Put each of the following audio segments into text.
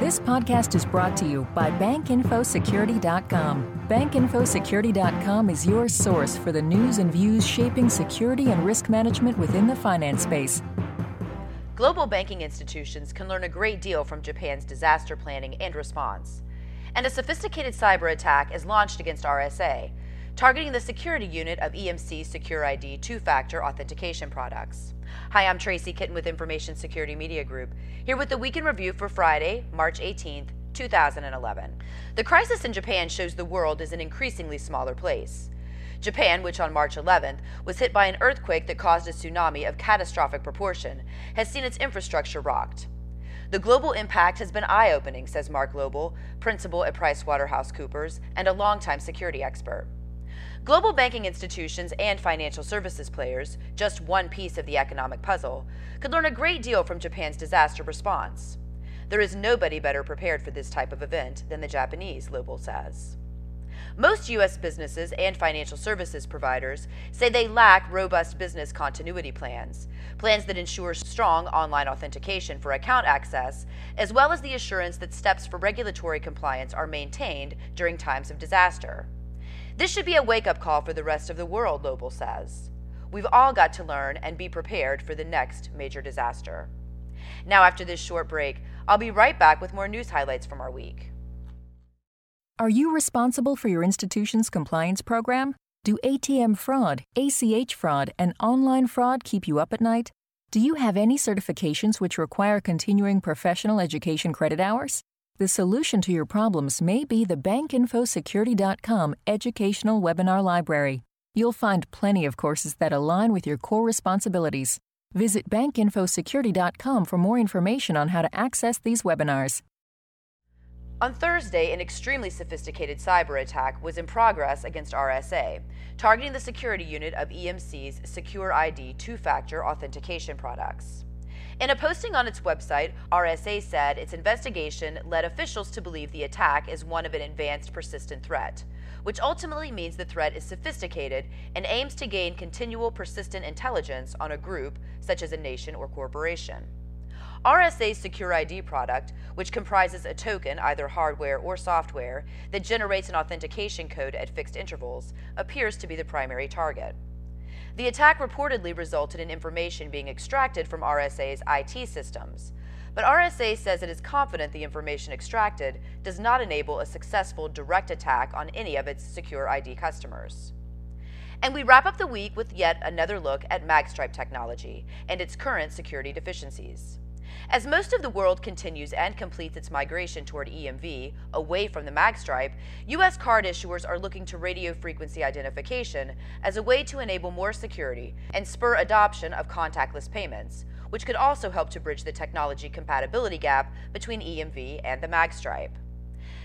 This podcast is brought to you by BankInfoSecurity.com. BankInfoSecurity.com is your source for the news and views shaping security and risk management within the finance space. Global banking institutions can learn a great deal from Japan's disaster planning and response. And a sophisticated cyber attack is launched against RSA, targeting the security unit of EMC's SecurID two factor authentication products. Hi, I'm Tracy Kitten with Information Security Media Group, here with the weekend Review for Friday, March 18th, 2011. The crisis in Japan shows the world is an increasingly smaller place. Japan, which on March 11th was hit by an earthquake that caused a tsunami of catastrophic proportion, has seen its infrastructure rocked. The global impact has been eye opening, says Mark Lobel, principal at PricewaterhouseCoopers and a longtime security expert. Global banking institutions and financial services players, just one piece of the economic puzzle, could learn a great deal from Japan's disaster response. There is nobody better prepared for this type of event than the Japanese, Lobel says. Most U.S. businesses and financial services providers say they lack robust business continuity plans, plans that ensure strong online authentication for account access, as well as the assurance that steps for regulatory compliance are maintained during times of disaster. This should be a wake up call for the rest of the world, Lobel says. We've all got to learn and be prepared for the next major disaster. Now, after this short break, I'll be right back with more news highlights from our week. Are you responsible for your institution's compliance program? Do ATM fraud, ACH fraud, and online fraud keep you up at night? Do you have any certifications which require continuing professional education credit hours? The solution to your problems may be the bankinfosecurity.com educational webinar library. You'll find plenty of courses that align with your core responsibilities. Visit bankinfosecurity.com for more information on how to access these webinars. On Thursday, an extremely sophisticated cyber attack was in progress against RSA, targeting the security unit of EMC's SecurID two factor authentication products. In a posting on its website, RSA said its investigation led officials to believe the attack is one of an advanced persistent threat, which ultimately means the threat is sophisticated and aims to gain continual persistent intelligence on a group, such as a nation or corporation. RSA's SecurID product, which comprises a token, either hardware or software, that generates an authentication code at fixed intervals, appears to be the primary target. The attack reportedly resulted in information being extracted from RSA's IT systems. But RSA says it is confident the information extracted does not enable a successful direct attack on any of its SecurID customers. And we wrap up the week with yet another look at Magstripe technology and its current security deficiencies. As most of the world continues and completes its migration toward EMV, away from the magstripe, U.S. card issuers are looking to radio frequency identification as a way to enable more security and spur adoption of contactless payments, which could also help to bridge the technology compatibility gap between EMV and the magstripe.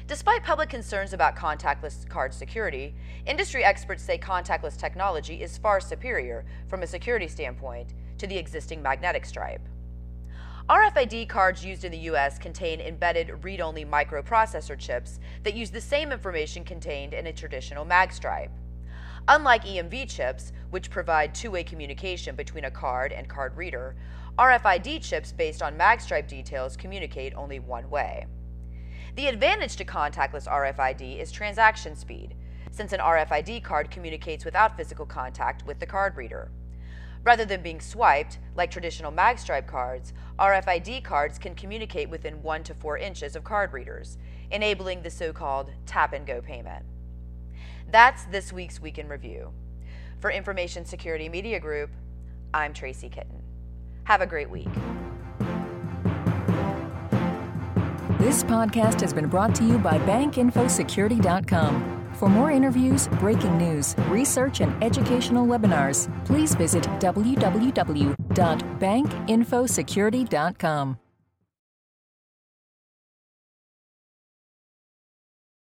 Despite public concerns about contactless card security, industry experts say contactless technology is far superior from a security standpoint to the existing magnetic stripe. RFID cards used in the US contain embedded read only microprocessor chips that use the same information contained in a traditional magstripe. Unlike EMV chips, which provide two way communication between a card and card reader, RFID chips based on magstripe details communicate only one way. The advantage to contactless RFID is transaction speed, since an RFID card communicates without physical contact with the card reader. Rather than being swiped, like traditional magstripe cards, RFID cards can communicate within 1 to 4 inches of card readers, enabling the so called tap and go payment. That's this week's Week in Review. For Information Security Media Group, I'm Tracy Kitten. Have a great week. This podcast has been brought to you by BankInfoSecurity.com. For more interviews, breaking news, research, and educational webinars, please visit www.bankinfosecurity.com.